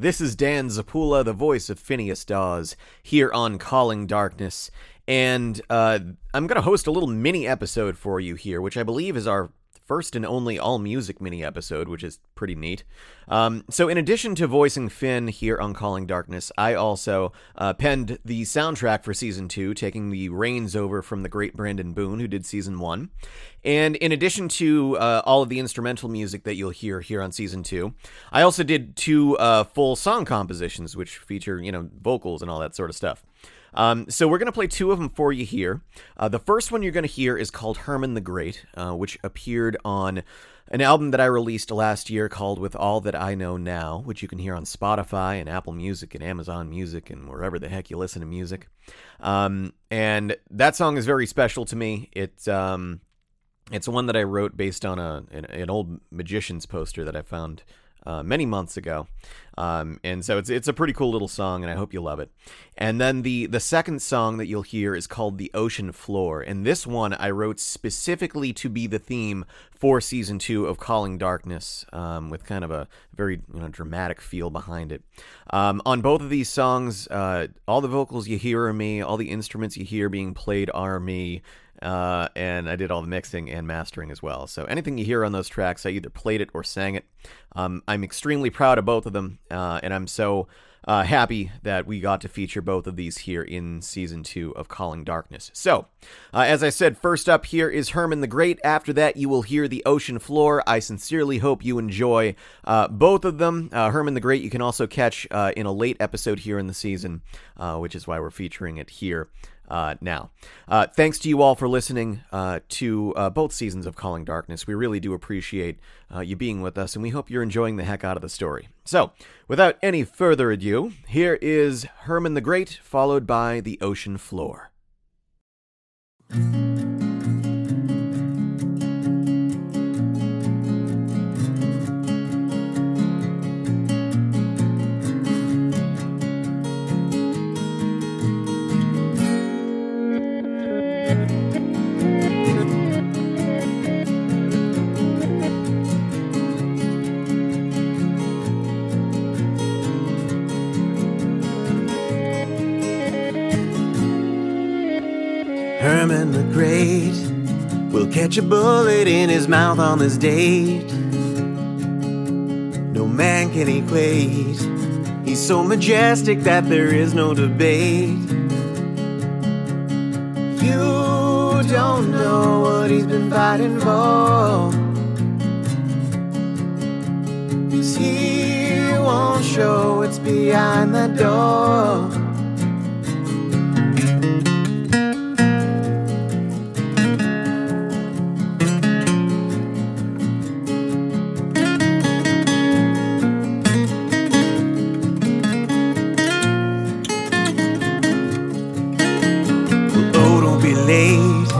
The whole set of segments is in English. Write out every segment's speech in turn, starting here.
this is Dan Zappulla, the voice of Phineas Dawes, here on Calling Darkness. And uh, I'm going to host a little mini episode for you here, which I believe is our first and only all music mini episode, which is pretty neat. Um, so, in addition to voicing Finn here on Calling Darkness, I also uh, penned the soundtrack for season two, taking the reins over from the great Brandon Boone, who did season one. And in addition to uh, all of the instrumental music that you'll hear here on season two, I also did two uh, full song compositions, which feature, you know, vocals and all that sort of stuff. Um, so we're going to play two of them for you here. Uh, the first one you're going to hear is called Herrmann the Great, uh, which appeared on an album that I released last year called With All That I Know Now, which you can hear on Spotify and Apple Music and Amazon Music and wherever the heck you listen to music. Um, and that song is very special to me. It's um, it's one that I wrote based on a an, an old magician's poster that I found uh, many months ago. Um, and so it's it's a pretty cool little song, and I hope you love it. And then the the second song that you'll hear is called "The Ocean Floor," and this one I wrote specifically to be the theme for season two of Calling Darkness, um, with kind of a very you know dramatic feel behind it. Um, on both of these songs, uh, all the vocals you hear are me, all the instruments you hear being played are me. Uh, and I did all the mixing and mastering as well. So anything you hear on those tracks, I either played it or sang it. Um, I'm extremely proud of both of them, uh, and I'm so uh, happy that we got to feature both of these here in season two of Calling Darkness. So, uh, as I said, first up here is Herrmann the Great. After that, you will hear The Ocean Floor. I sincerely hope you enjoy uh, both of them. Uh, Herrmann the Great, you can also catch in a late episode here in the season, which is why we're featuring it here uh, now. Uh, thanks to you all for listening uh, to uh, both seasons of Calling Darkness. We really do appreciate uh, you being with us, and we hope you're enjoying the heck out of the story. So, without any further ado, here is Herrmann the Great, followed by The Ocean Floor. Herrmann the Great will catch a bullet in his mouth on this date. No man can equate. He's so majestic that there is no debate. You don't know what he's been fighting for. 'Cause he won't show what's behind the door. Late.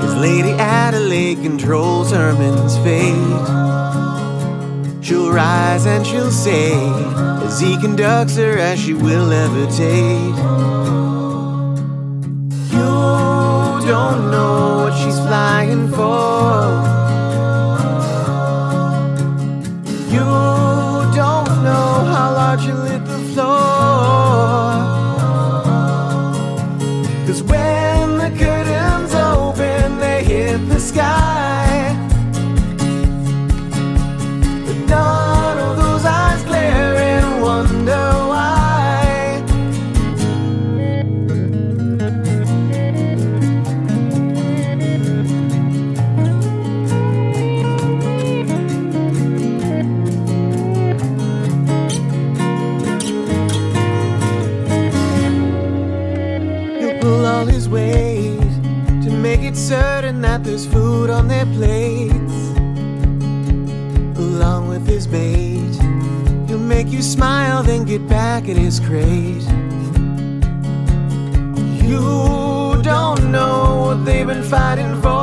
His Lady Adelaide controls Herrmann's fate. She'll rise and she'll say, as he conducts her, as she will levitate. You don't know what she's flying for. You don't know how large you lit the floor. get back in his crate. You don't know what they've been fighting for.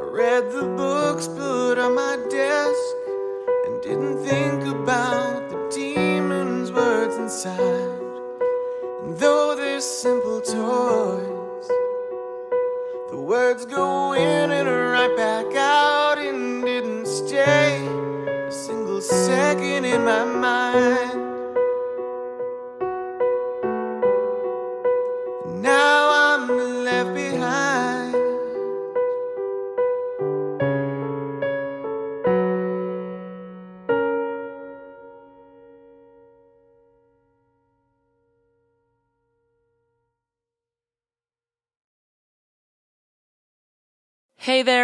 I read the books put on my desk and didn't think about the demons' words inside. And though they're simple toys, the words go in and right back out and didn't stay a single second in my mind.